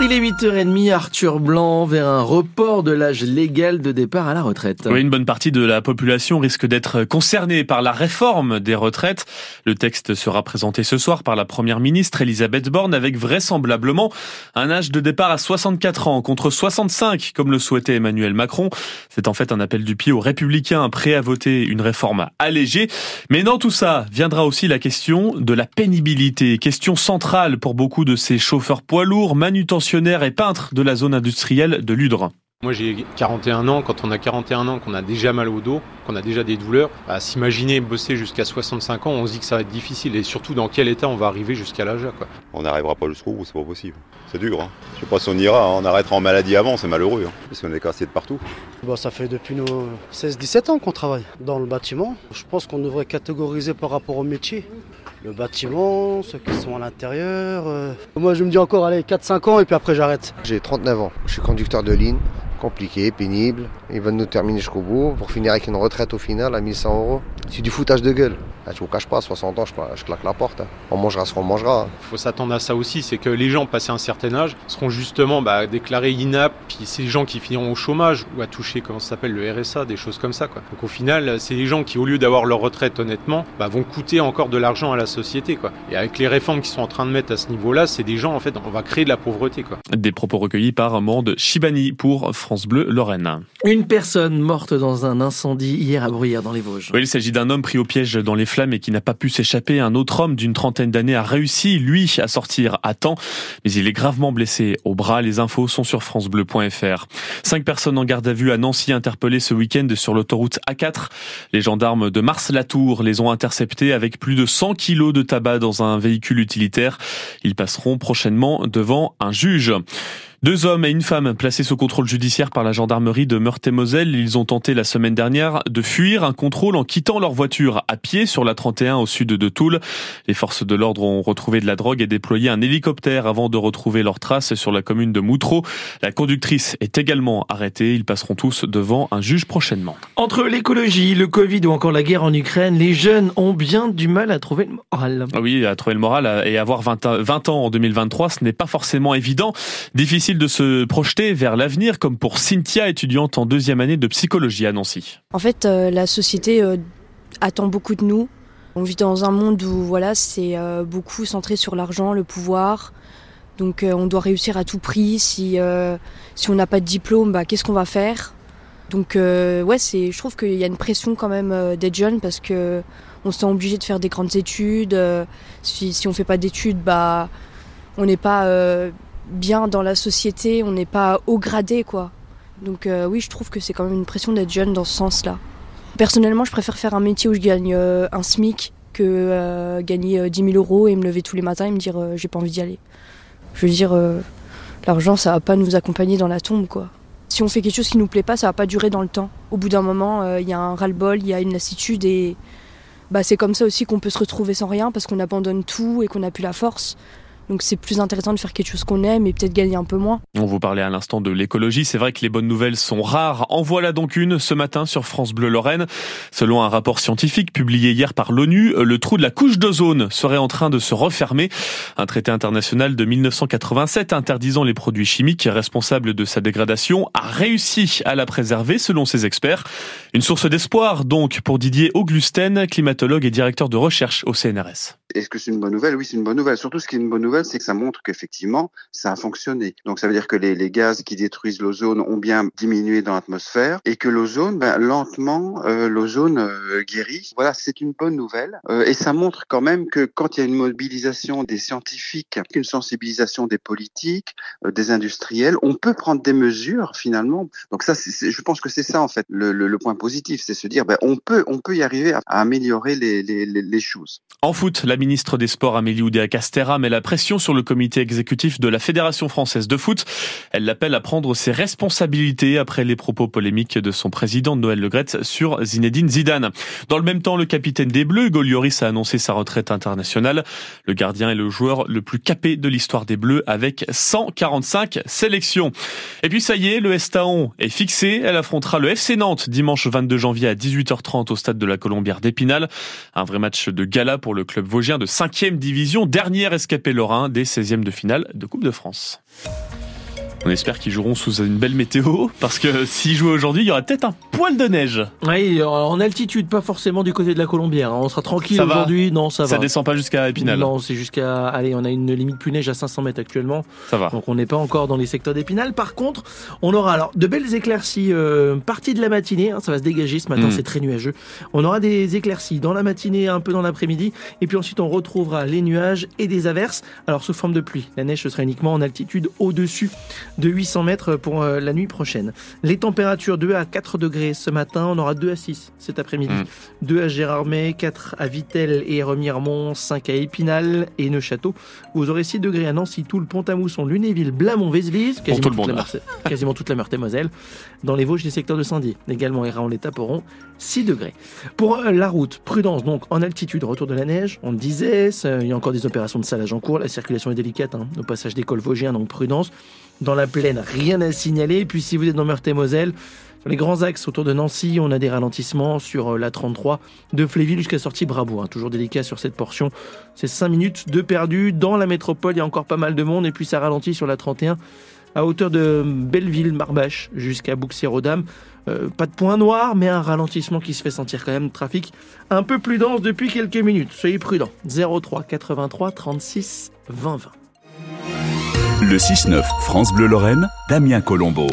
Il est 8h30, Arthur Blanc, vers un report de l'âge légal de départ à la retraite. Oui, une bonne partie de la population risque d'être concernée par la réforme des retraites. Le texte sera présenté ce soir par la première ministre Elisabeth Borne avec vraisemblablement un âge de départ à 64 ans contre 65 comme le souhaitait Emmanuel Macron. C'est en fait un appel du pied aux républicains prêts à voter une réforme allégée. Mais dans tout ça viendra aussi la question de la pénibilité, question centrale pour beaucoup de ces chauffeurs poids lourds, et peintre de la zone industrielle de Ludre. Moi j'ai 41 ans, quand on a 41 ans, qu'on a déjà mal au dos, qu'on a déjà des douleurs, à s'imaginer bosser jusqu'à 65 ans, on se dit que ça va être difficile et surtout dans quel état on va arriver jusqu'à l'âge quoi. On n'arrivera pas jusqu'au bout, c'est pas possible. C'est dur, hein. je sais pas si on ira, hein. on arrêtera en maladie avant, c'est malheureux, hein. parce qu'on est cassé de partout. Bon, ça fait depuis nos 16-17 ans qu'on travaille dans le bâtiment. Je pense qu'on devrait catégoriser par rapport au métier. Le bâtiment, ceux qui sont à l'intérieur. Euh. Moi je me dis encore allez 4-5 ans et puis après j'arrête. J'ai 39 ans, je suis conducteur de ligne compliqué, pénible. Il va nous terminer jusqu'au bout pour finir avec une retraite au final à 1100 euros. C'est du foutage de gueule. Ah, je vous cache pas, à 60 ans, je, claque la porte. Hein. On mangera ce qu'on mangera. Il faut s'attendre à ça aussi, c'est que les gens passés un certain âge seront justement bah, déclarés inaptes, puis c'est les gens qui finiront au chômage ou à toucher, comment ça s'appelle, le RSA, des choses comme ça. Quoi. Donc au final, c'est les gens qui, au lieu d'avoir leur retraite honnêtement, bah, vont coûter encore de l'argent à la société. Quoi. Et avec les réformes qui sont en train de mettre à ce niveau-là, c'est des gens, en fait, on va créer de la pauvreté. Quoi. Des propos recueillis par Mande Chibani pour France Bleu Lorraine. Une personne morte dans un incendie hier à Bruyères dans les Vosges. Oui, il s'agit d'un homme pris au piège dans les flammes et qui n'a pas pu s'échapper. Un autre homme d'une trentaine d'années a réussi, lui, à sortir à temps, mais il est gravement blessé au bras. Les infos sont sur francebleu.fr. Cinq personnes en garde à vue à Nancy interpellées ce week-end sur l'autoroute A4. Les gendarmes de Mars-Latour les ont interceptés avec plus de 100 kilos de tabac dans un véhicule utilitaire. Ils passeront prochainement devant un juge. Deux hommes et une femme placés sous contrôle judiciaire par la gendarmerie de Meurthe-et-Moselle. Ils ont tenté la semaine dernière de fuir un contrôle en quittant leur voiture à pied sur la 31 au sud de Toul. Les forces de l'ordre ont retrouvé de la drogue et déployé un hélicoptère avant de retrouver leurs traces sur la commune de Moutreau. La conductrice est également arrêtée. Ils passeront tous devant un juge prochainement. Entre l'écologie, le Covid ou encore la guerre en Ukraine, les jeunes ont bien du mal à trouver le moral. Ah oui, à trouver le moral et avoir 20 ans en 2023, ce n'est pas forcément évident. Difficile de se projeter vers l'avenir, comme pour Cynthia, étudiante en deuxième année de psychologie à Nancy. En fait, euh, la société euh, attend beaucoup de nous. On vit dans un monde où voilà, c'est euh, beaucoup centré sur l'argent, le pouvoir. Donc on doit réussir à tout prix. Si, si on n'a pas de diplôme, bah, qu'est-ce qu'on va faire? Donc ouais, c'est, je trouve qu'il y a une pression quand même d'être jeune parce que on se sent obligé de faire des grandes études. si, si on fait pas d'études, bah on n'est pas bien dans la société, on n'est pas haut gradé quoi. Donc euh, oui, je trouve que c'est quand même une pression d'être jeune dans ce sens-là. Personnellement, je préfère faire un métier où je gagne euh, un SMIC que euh, gagner 10 000 euros et me lever tous les matins et me dire j'ai pas envie d'y aller. Je veux dire, l'argent ça va pas nous accompagner dans la tombe quoi. Si on fait quelque chose qui nous plaît pas, ça va pas durer dans le temps. Au bout d'un moment, il y a un ras-le-bol, il y a une lassitude et bah, c'est comme ça aussi qu'on peut se retrouver sans rien parce qu'on abandonne tout et qu'on n'a plus la force. Donc c'est plus intéressant de faire quelque chose qu'on aime et peut-être gagner un peu moins. On vous parlait à l'instant de l'écologie. C'est vrai que les bonnes nouvelles sont rares. En voilà donc une ce matin sur France Bleu Lorraine. Selon un rapport scientifique publié hier par l'ONU, le trou de la couche d'ozone serait en train de se refermer. Un traité international de 1987 interdisant les produits chimiques responsables de sa dégradation a réussi à la préserver selon ses experts. Une source d'espoir donc pour Didier Auglusten, climatologue et directeur de recherche au CNRS. Est-ce que c'est une bonne nouvelle? Oui, c'est une bonne nouvelle. Surtout, ce qui est une bonne nouvelle, c'est que ça montre qu'effectivement, ça a fonctionné. Donc, ça veut dire que les, gaz qui détruisent l'ozone ont bien diminué dans l'atmosphère et que l'ozone, ben, lentement, euh, l'ozone euh, guérit. Voilà, c'est une bonne nouvelle. Euh, et ça montre quand même que quand il y a une mobilisation des scientifiques, une sensibilisation des politiques, des industriels, on peut prendre des mesures finalement. Donc ça, je pense que c'est ça en fait le, le, le point positif, c'est se dire, ben, on peut, y arriver à, améliorer les, choses. En foot, la ministre des Sports Amélie Oudéa-Castera met la pression sur le comité exécutif de la Fédération française de foot. Elle l'appelle à prendre ses responsabilités après les propos polémiques de son président Noël Legrette sur Zinedine Zidane. Dans le même temps, le capitaine des Bleus, Golioris, a annoncé sa retraite internationale. Le gardien est le joueur le plus capé de l'histoire des Bleus avec 145 sélections. Et puis ça y est, le Estaon est fixé. Elle affrontera le FC Nantes dimanche 22 janvier à 18h30 au stade de la Colombière d'Épinal. Un vrai match de gala pour le club vosgien de 5e division, dernière escapée lorrain des 16e de finale de Coupe de France. On espère qu'ils joueront sous une belle météo, parce que s'ils jouent aujourd'hui, il y aura peut-être un poil de neige. Oui, en altitude, pas forcément du côté de la Colombière. hein. On sera tranquille aujourd'hui. Non, ça va. Ça descend pas jusqu'à Épinal. Non, c'est jusqu'à. Allez, on a une limite plus neige à 500 mètres actuellement. Ça va. Donc on n'est pas encore dans les secteurs d'Épinal. Par contre, on aura alors de belles éclaircies euh, partie de la matinée. hein, ça va se dégager ce matin, Mm. c'est très nuageux. On aura des éclaircies dans la matinée, un peu dans l'après-midi. Et puis ensuite, on retrouvera les nuages et des averses. Alors sous forme de pluie. La neige, ce sera uniquement en altitude au-dessus de 800 mètres pour euh, la nuit prochaine. Les températures 2 à 4 degrés ce matin. On aura 2 à 6 cet après-midi. Mm. 2 à Gérardmer, 4 à Vittel et Remiremont, 5 à Épinal et Neuchâteau. Vous aurez 6 degrés à Nancy, Toul, Pont-à-Mousson, Lunéville, Blamont, Vézelise, quasiment, tout toute la. Meurthe- quasiment toute la Meurthe-et-Moselle. Dans les Vosges, les secteurs de Saint-Dié, également Héraon, les Taperons, 6 degrés. Pour euh, la route, prudence donc en altitude, retour de la neige, on le disait, il y a encore des opérations de salage en cours, la circulation est délicate hein, au passage des cols vosgiens, donc prudence. Dans la plaine, rien à signaler. Puis si vous êtes dans Meurthe-et-Moselle, sur les grands axes autour de Nancy, on a des ralentissements sur euh, la 33 de Fléville jusqu'à sortie Brabo. hein. Toujours délicat sur cette portion. C'est 5 minutes de perdu. Dans la métropole, il y a encore pas mal de monde. Et puis ça ralentit sur la 31 à hauteur de Belleville, Marbache jusqu'à Bouxières-aux-Dames. Euh, pas de point noir, mais un ralentissement qui se fait sentir quand même. Trafic un peu plus dense depuis quelques minutes. Soyez prudents. 03 83 36 20 20. Le 6-9 France Bleu Lorraine, Damien Colombo.